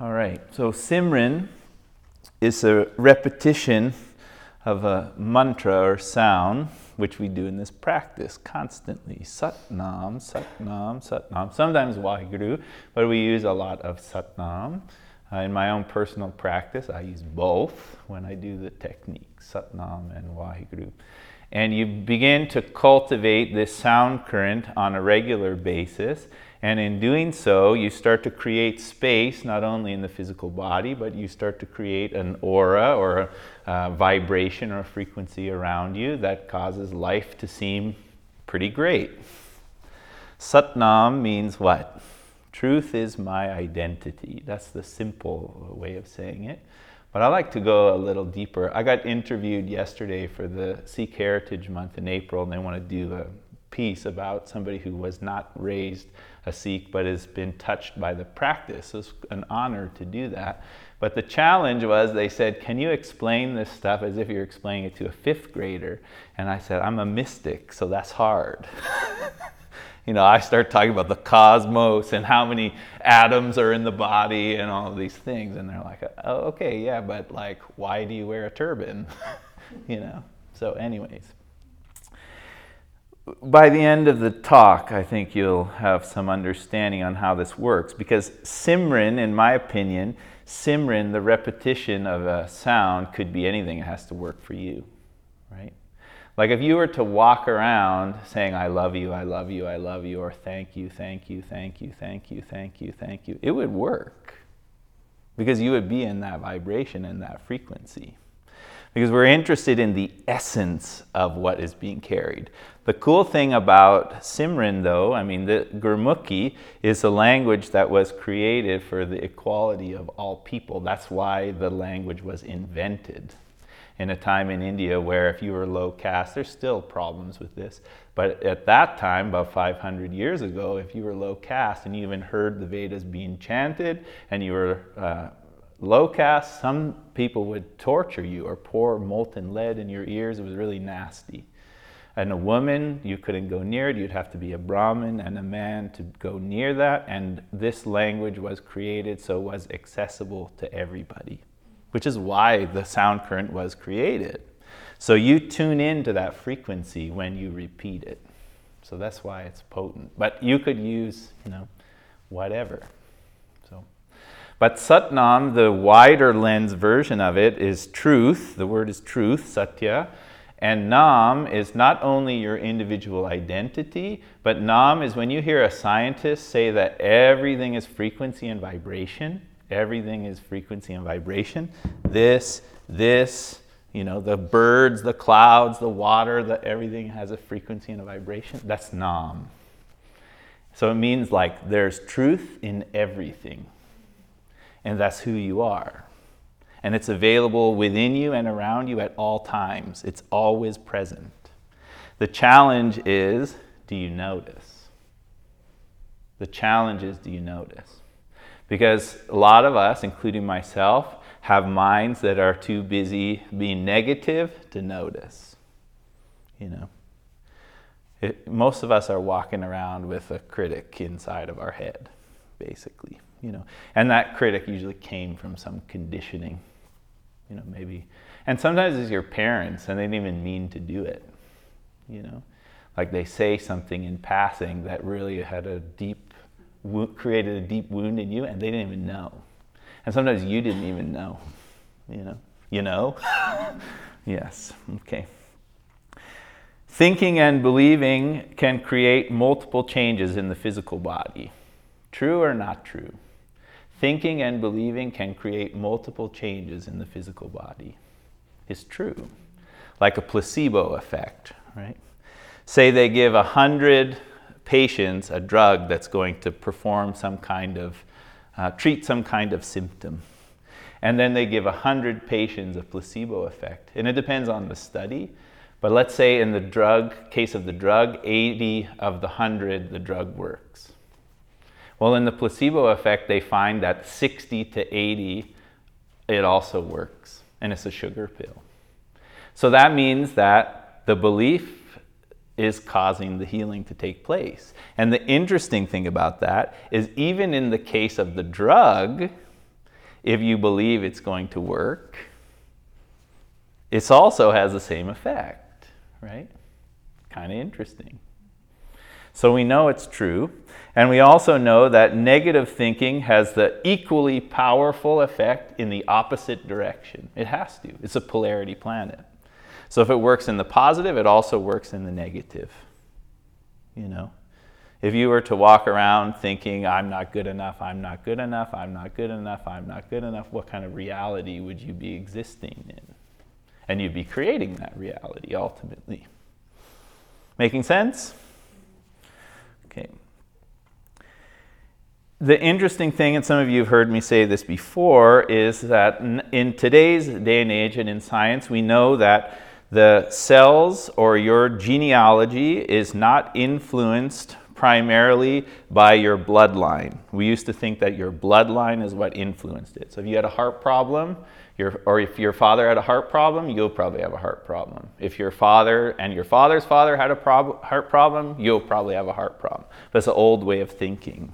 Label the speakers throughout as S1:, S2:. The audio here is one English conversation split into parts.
S1: All right, so Simran is a repetition of a mantra or sound, which we do in this practice constantly. Satnam, Satnam, Satnam. Sometimes Waheguru, but we use a lot of Satnam. Uh, in my own personal practice, I use both when I do the technique, Satnam and Waheguru. And you begin to cultivate this sound current on a regular basis. And in doing so, you start to create space not only in the physical body, but you start to create an aura or a, a vibration or frequency around you that causes life to seem pretty great. Satnam means what? Truth is my identity. That's the simple way of saying it. But I like to go a little deeper. I got interviewed yesterday for the Sikh Heritage Month in April, and they want to do a piece about somebody who was not raised a Sikh but has been touched by the practice. It's an honor to do that. But the challenge was they said, Can you explain this stuff as if you're explaining it to a fifth grader? And I said, I'm a mystic, so that's hard. you know, I start talking about the cosmos and how many atoms are in the body and all of these things. And they're like, oh, okay, yeah, but like, why do you wear a turban? you know? So, anyways by the end of the talk, I think you'll have some understanding on how this works. Because Simran, in my opinion, Simran, the repetition of a sound, could be anything. It has to work for you, right? Like if you were to walk around saying, I love you, I love you, I love you, or thank you, thank you, thank you, thank you, thank you, thank you, it would work. Because you would be in that vibration and that frequency because we're interested in the essence of what is being carried. The cool thing about Simran, though, I mean, the Gurmukhi is a language that was created for the equality of all people. That's why the language was invented. In a time in India where if you were low caste, there's still problems with this, but at that time, about 500 years ago, if you were low caste and you even heard the Vedas being chanted and you were uh, Low caste, some people would torture you or pour molten lead in your ears. It was really nasty. And a woman, you couldn't go near it. You'd have to be a Brahmin and a man to go near that. And this language was created so it was accessible to everybody, which is why the sound current was created. So you tune into that frequency when you repeat it. So that's why it's potent. But you could use, you know, whatever. So but Satnam, the wider lens version of it, is truth. The word is truth, Satya. And Nam is not only your individual identity, but Nam is when you hear a scientist say that everything is frequency and vibration, everything is frequency and vibration. This, this, you know, the birds, the clouds, the water, the, everything has a frequency and a vibration. That's Nam. So it means like there's truth in everything and that's who you are. And it's available within you and around you at all times. It's always present. The challenge is do you notice? The challenge is do you notice? Because a lot of us, including myself, have minds that are too busy being negative to notice. You know, it, most of us are walking around with a critic inside of our head, basically you know. And that critic usually came from some conditioning, you know, maybe. And sometimes it's your parents and they didn't even mean to do it, you know. Like they say something in passing that really had a deep, created a deep wound in you and they didn't even know. And sometimes you didn't even know, you know. You know? yes, okay. Thinking and believing can create multiple changes in the physical body. True or not true? Thinking and believing can create multiple changes in the physical body. Is true. Like a placebo effect, right? Say they give 100 patients a drug that's going to perform some kind of, uh, treat some kind of symptom. And then they give 100 patients a placebo effect. And it depends on the study. But let's say in the drug, case of the drug, 80 of the 100, the drug works. Well, in the placebo effect, they find that 60 to 80, it also works, and it's a sugar pill. So that means that the belief is causing the healing to take place. And the interesting thing about that is, even in the case of the drug, if you believe it's going to work, it also has the same effect, right? Kind of interesting. So we know it's true. And we also know that negative thinking has the equally powerful effect in the opposite direction. It has to. It's a polarity planet. So if it works in the positive, it also works in the negative. You know? If you were to walk around thinking, I'm not good enough, I'm not good enough, I'm not good enough, I'm not good enough, what kind of reality would you be existing in? And you'd be creating that reality ultimately. Making sense? Okay. The interesting thing, and some of you have heard me say this before, is that in today's day and age and in science, we know that the cells or your genealogy is not influenced primarily by your bloodline. We used to think that your bloodline is what influenced it. So if you had a heart problem, your, or if your father had a heart problem, you'll probably have a heart problem. If your father and your father's father had a prob- heart problem, you'll probably have a heart problem. That's an old way of thinking.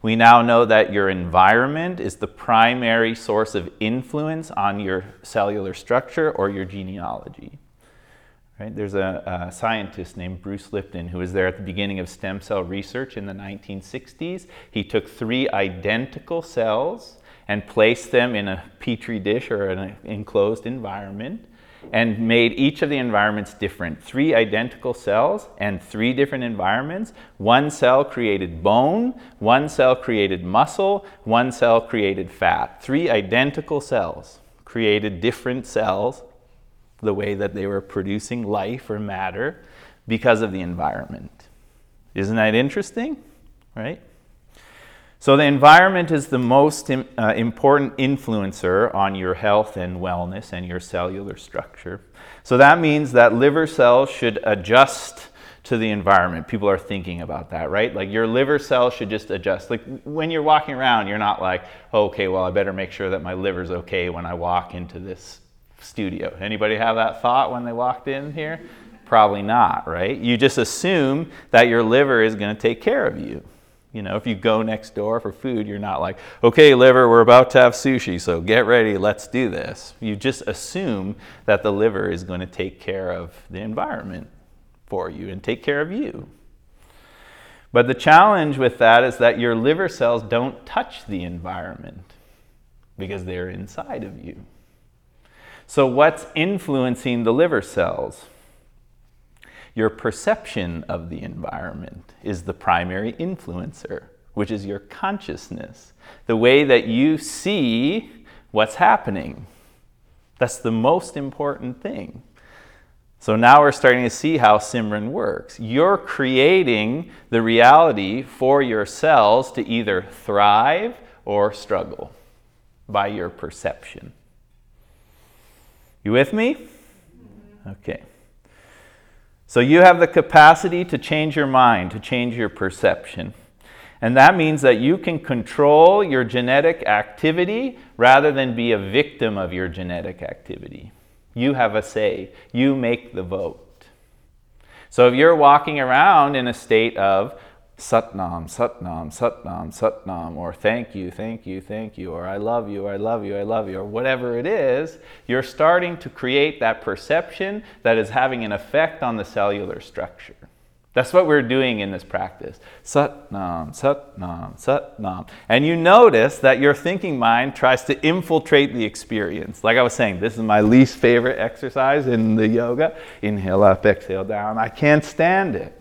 S1: We now know that your environment is the primary source of influence on your cellular structure or your genealogy. Right? There's a, a, scientist named Bruce Lipton who was there at the beginning of stem cell research in the 1960s. He took three identical cells and placed them in a petri dish or an enclosed environment and made each of the environments different. Three identical cells and three different environments. One cell created bone, one cell created muscle, one cell created fat. Three identical cells created different cells the way that they were producing life or matter because of the environment. Isn't that interesting? Right? So, the environment is the most uh, important influencer on your health and wellness and your cellular structure. So, that means that liver cells should adjust to the environment. People are thinking about that, right? Like your liver cells should just adjust. Like when you're walking around, you're not like, okay, well, I better make sure that my liver's okay when I walk into this studio. Anybody have that thought when they walked in here? Probably not, right? You just assume that your liver is going to take care of you. You know, if you go next door for food, you're not like, okay, liver, we're about to have sushi, so get ready, let's do this. You just assume that the liver is going to take care of the environment for you and take care of you. But the challenge with that is that your liver cells don't touch the environment because they're inside of you. So, what's influencing the liver cells? Your perception of the environment is the primary influencer, which is your consciousness, the way that you see what's happening. That's the most important thing. So now we're starting to see how Simran works. You're creating the reality for your cells to either thrive or struggle by your perception. You with me? Okay. So you have the capacity to change your mind, to change your perception. And that means that you can control your genetic activity rather than be a victim of your genetic activity. You have a say, you make the vote. So if you're walking around in a state of, Satnam, Satnam, Satnam, Satnam, or thank you, thank you, thank you, or I love you, I love you, I love you, or whatever it is, you're starting to create that perception that is having an effect on the cellular structure. That's what we're doing in this practice. Satnam, Satnam, Satnam. And you notice that your thinking mind tries to infiltrate the experience. Like I was saying, this is my least favorite exercise in the yoga. Inhale up, exhale down. I can't stand it.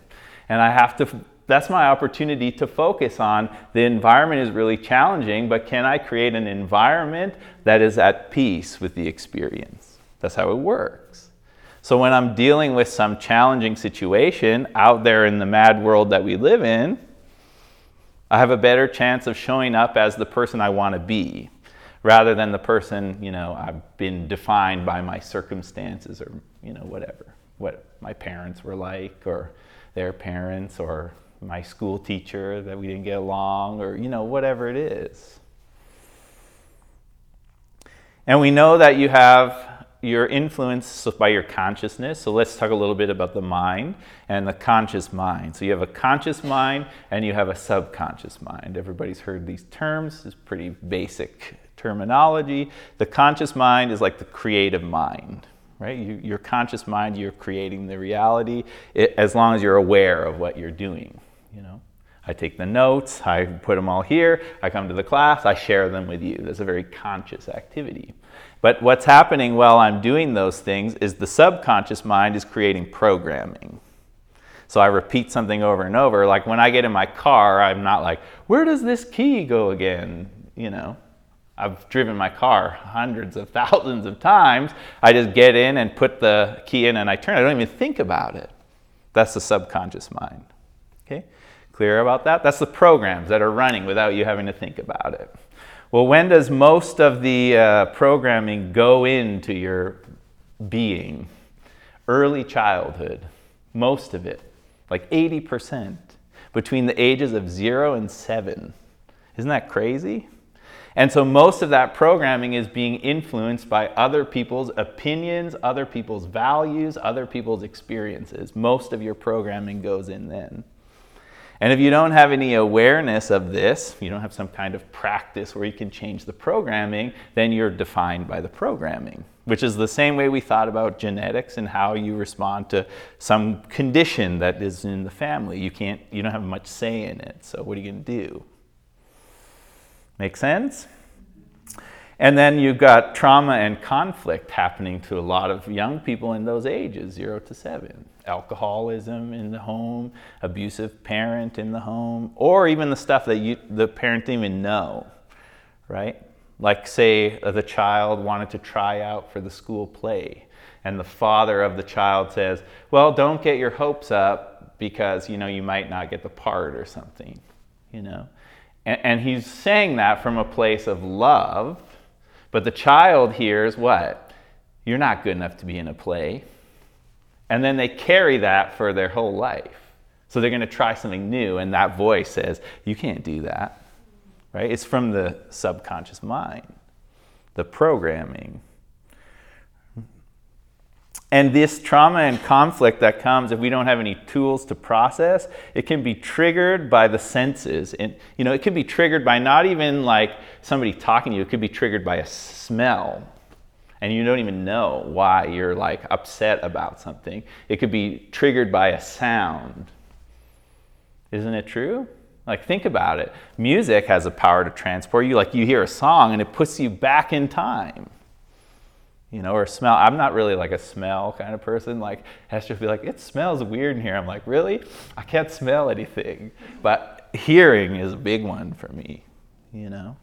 S1: And I have to that's my opportunity to focus on the environment is really challenging, but can I create an environment that is at peace with the experience? That's how it works. So when I'm dealing with some challenging situation out there in the mad world that we live in, I have a better chance of showing up as the person I want to be rather than the person, you know, I've been defined by my circumstances or, you know, whatever, what my parents were like or their parents or my school teacher that we didn't get along, or, you know, whatever it is. And we know that you have your influence by your consciousness. So let's talk a little bit about the mind and the conscious mind. So you have a conscious mind and you have a subconscious mind. Everybody's heard these terms. It's pretty basic terminology. The conscious mind is like the creative mind, right? You, your conscious mind, you're creating the reality it, as long as you're aware of what you're doing, you know? I take the notes, I put them all here, I come to the class, I share them with you. That's a very conscious activity. But what's happening while I'm doing those things is the subconscious mind is creating programming. So I repeat something over and over. Like when I get in my car, I'm not like, where does this key go again? You know, I've driven my car hundreds of thousands of times. I just get in and put the key in and I turn. I don't even think about it. That's the subconscious mind. Okay? Clear about that? That's the programs that are running without you having to think about it. Well, when does most of the uh, programming go into your being? Early childhood, most of it, like 80%, between the ages of zero and seven. Isn't that crazy? And so most of that programming is being influenced by other people's opinions, other people's values, other people's experiences. Most of your programming goes in then. And if you don't have any awareness of this, you don't have some kind of practice where you can change the programming, then you're defined by the programming, which is the same way we thought about genetics and how you respond to some condition that is in the family. You can't you don't have much say in it. So what are you going to do? Make sense? And then you've got trauma and conflict happening to a lot of young people in those ages, zero to seven. Alcoholism in the home, abusive parent in the home, or even the stuff that you, the parent didn't even know, right? Like, say, uh, the child wanted to try out for the school play, and the father of the child says, Well, don't get your hopes up because, you know, you might not get the part or something, you know? And, and he's saying that from a place of love, but the child hears what? You're not good enough to be in a play. And then they carry that for their whole life. So they're going to try something new, and that voice says, You can't do that. Right? It's from the subconscious mind, the programming. And this trauma and conflict that comes if we don't have any tools to process, it can be triggered by the senses. And you know, it can be triggered by not even like somebody talking to you, it could be triggered by a smell. And you don't even know why you're like upset about something. It could be triggered by a sound. Isn't it true? Like think about it. Music has a power to transport you. Like you hear a song and it puts you back in time you know, or smell. I'm not really like a smell kind of person. Like Hester will be like, it smells weird in here. I'm like, really? I can't smell anything. But hearing is a big one for me, you know.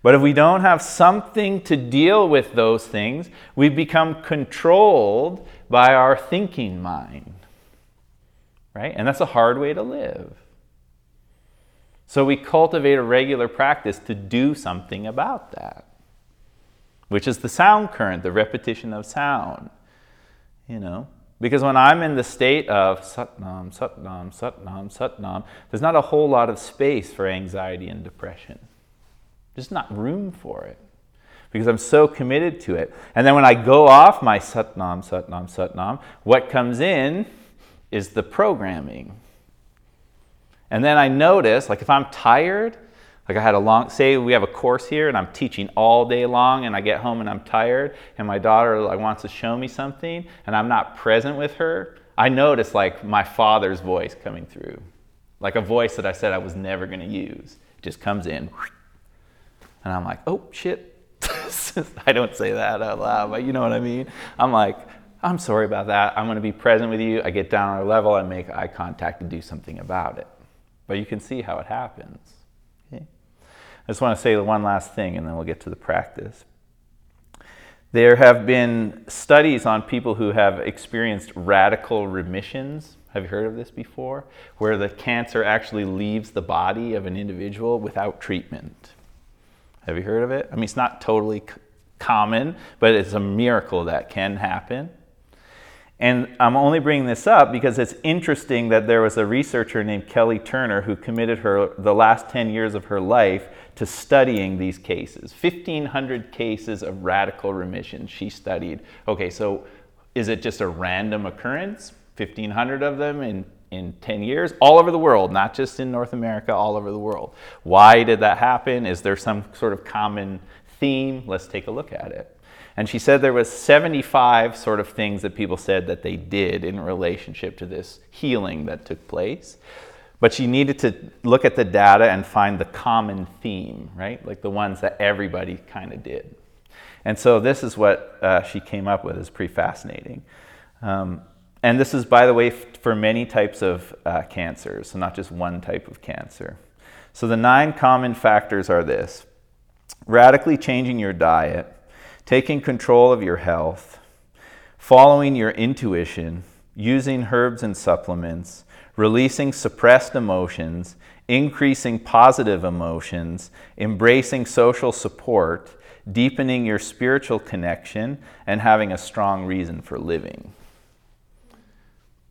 S1: But if we don't have something to deal with those things, we become controlled by our thinking mind. Right? And that's a hard way to live. So we cultivate a regular practice to do something about that which is the sound current, the repetition of sound. You know, because when I'm in the state of satnam, satnam, satnam, satnam, there's not a whole lot of space for anxiety and depression. There's not room for it because I'm so committed to it. And then when I go off my satnam, satnam, satnam, what comes in is the programming. And then I notice, like if I'm tired, like I had a long, say we have a course here and I'm teaching all day long and I get home and I'm tired and my daughter like wants to show me something and I'm not present with her. I notice like my father's voice coming through, like a voice that I said I was never going to use. It just comes in, and I'm like, oh shit. I don't say that out loud, but you know what I mean. I'm like, I'm sorry about that. I'm going to be present with you. I get down on a level, I make eye contact and do something about it. But you can see how it happens. I just want to say one last thing and then we'll get to the practice. There have been studies on people who have experienced radical remissions. Have you heard of this before? Where the cancer actually leaves the body of an individual without treatment. Have you heard of it? I mean, it's not totally c- common, but it's a miracle that can happen. And I'm only bringing this up because it's interesting that there was a researcher named Kelly Turner who committed her the last 10 years of her life to studying these cases. 1,500 cases of radical remission she studied. Okay, so is it just a random occurrence? 1,500 of them in, in 10 years? All over the world, not just in North America, all over the world. Why did that happen? Is there some sort of common theme? Let's take a look at it. And she said there was 75 sort of things that people said that they did in relationship to this healing that took place. But she needed to look at the data and find the common theme, right? Like the ones that everybody kind of did. And so this is what uh, she came up with. is pretty fascinating. Um, and this is, by the way, for many types of uh, cancers, so not just one type of cancer. So the nine common factors are this radically changing your diet, taking control of your health, following your intuition, using herbs and supplements, releasing suppressed emotions, increasing positive emotions, embracing social support, deepening your spiritual connection, and having a strong reason for living.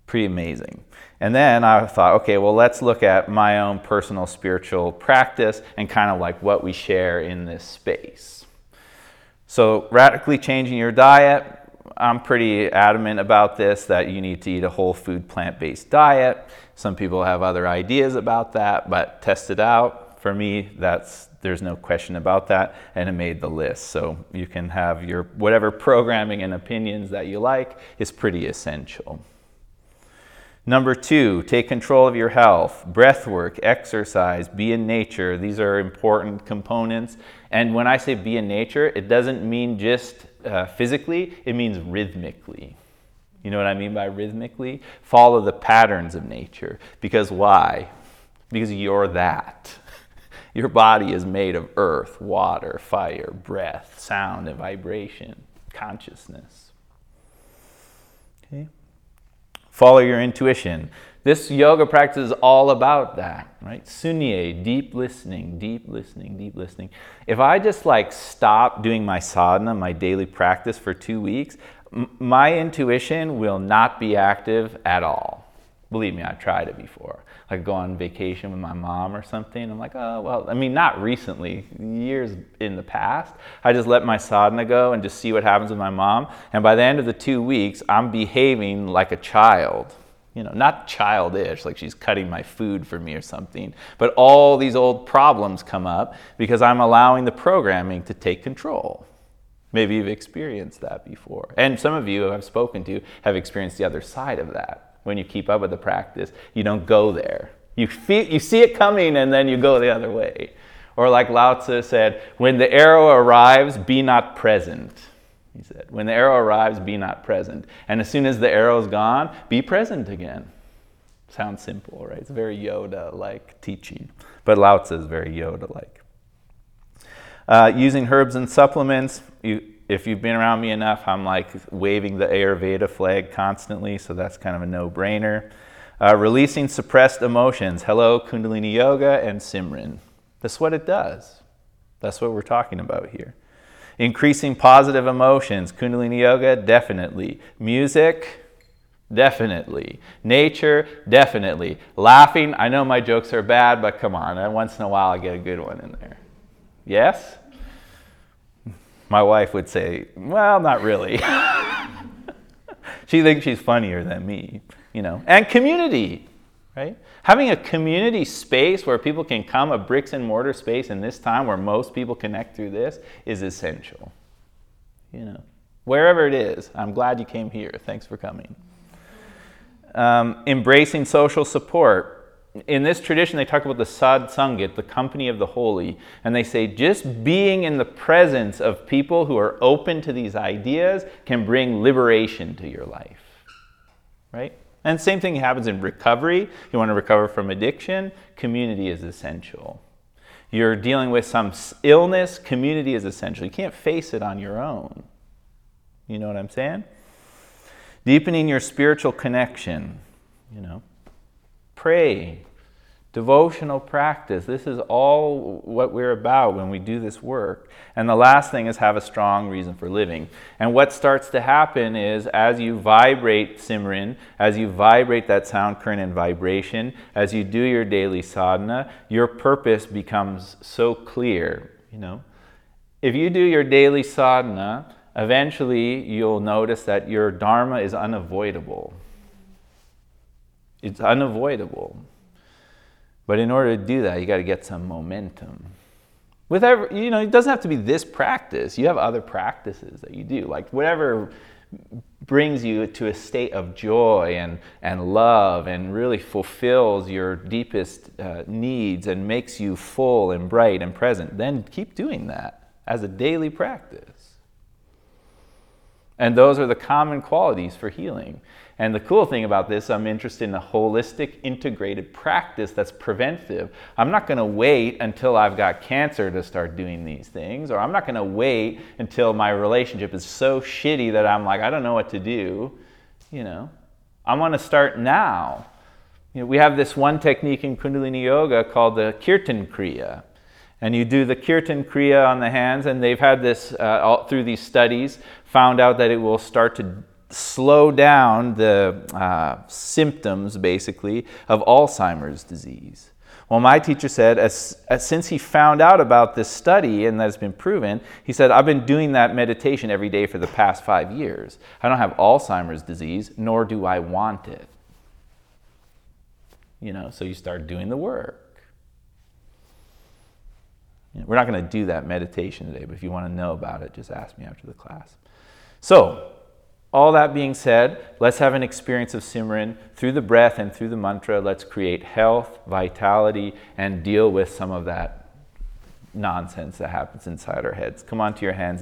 S1: Pretty amazing. And then I thought, okay, well, let's look at my own personal spiritual practice and kind of like what we share in this space. So, radically changing your diet, I'm pretty adamant about this that you need to eat a whole food plant based diet. Some people have other ideas about that, but test it out. For me, that's there's no question about that, and it made the list. So you can have your whatever programming and opinions that you like is pretty essential. Number two, take control of your health. Breath work, exercise, be in nature. These are important components. And when I say be in nature, it doesn't mean just uh, physically, it means rhythmically. You know what I mean by rhythmically? Follow the patterns of nature. Because why? Because you're that. Your body is made of earth, water, fire, breath, sound, and vibration, consciousness. Okay? Follow your intuition. This yoga practice is all about that, right? Sunye, deep listening, deep listening, deep listening. If I just like stop doing my sadhana, my daily practice for two weeks, m- my intuition will not be active at all. Believe me, I've tried it before. Like go on vacation with my mom or something. I'm like, oh, well, I mean, not recently, years in the past. I just let my sadhana go and just see what happens with my mom. And by the end of the two weeks, I'm behaving like a child. You know, not childish, like she's cutting my food for me or something, but all these old problems come up because I'm allowing the programming to take control. Maybe you've experienced that before. And some of you I've spoken to have experienced the other side of that when you keep up with the practice. You don't go there. You, feel, you see it coming and then you go the other way. Or, like Lao Tzu said, when the arrow arrives, be not present. He said, when the arrow arrives, be not present. And as soon as the arrow's gone, be present again. Sounds simple, right? It's very Yoda like teaching. But Lao Tzu is very Yoda like. Uh, using herbs and supplements, you, if you've been around me enough, I'm like waving the Ayurveda flag constantly, so that's kind of a no brainer. Uh, releasing suppressed emotions. Hello, Kundalini Yoga and Simran. That's what it does. That's what we're talking about here. Increasing positive emotions. Kundalini Yoga, definitely. Music, definitely. Nature, definitely. Laughing, I know my jokes are bad, but come on, once in a while I get a good one in there. Yes? My wife would say, Well, not really. she thinks she's funnier than me, you know. And community, right? Having a community space where people can come, a bricks and mortar space in this time where most people connect through this is essential. You know, wherever it is, I'm glad you came here. Thanks for coming. Um, embracing social support in this tradition, they talk about the sadh sangat, the company of the holy, and they say just being in the presence of people who are open to these ideas can bring liberation to your life. Right? And same thing happens in recovery. You want to recover from addiction, community is essential. You're dealing with some illness, community is essential. You can't face it on your own. You know what I'm saying? Deepening your spiritual connection, you know. Pray. Devotional practice. This is all what we're about when we do this work. And the last thing is have a strong reason for living. And what starts to happen is as you vibrate Simran, as you vibrate that sound current and vibration, as you do your daily sadhana, your purpose becomes so clear. You know, if you do your daily sadhana, eventually you'll notice that your dharma is unavoidable. It's unavoidable. But in order to do that, you got to get some momentum. With every, you know, it doesn't have to be this practice. You have other practices that you do, like whatever brings you to a state of joy and, and love and really fulfills your deepest uh, needs and makes you full and bright and present, then keep doing that as a daily practice. And those are the common qualities for healing. And the cool thing about this, I'm interested in a holistic, integrated practice that's preventive. I'm not going to wait until I've got cancer to start doing these things, or I'm not going to wait until my relationship is so shitty that I'm like, I don't know what to do. You know, I want to start now. You know, we have this one technique in Kundalini Yoga called the Kirtan Kriya. And you do the Kirtan Kriya on the hands, and they've had this uh, all, through these studies, found out that it will start to slow down the uh, symptoms, basically, of Alzheimer's disease. Well, my teacher said, as, as, since he found out about this study and that has been proven, he said, I've been doing that meditation every day for the past five years. I don't have Alzheimer's disease, nor do I want it. You know, so you start doing the work. We're not going to do that meditation today, but if you want to know about it, just ask me after the class. So, all that being said, let's have an experience of Simran through the breath and through the mantra. Let's create health, vitality, and deal with some of that nonsense that happens inside our heads. Come onto your hands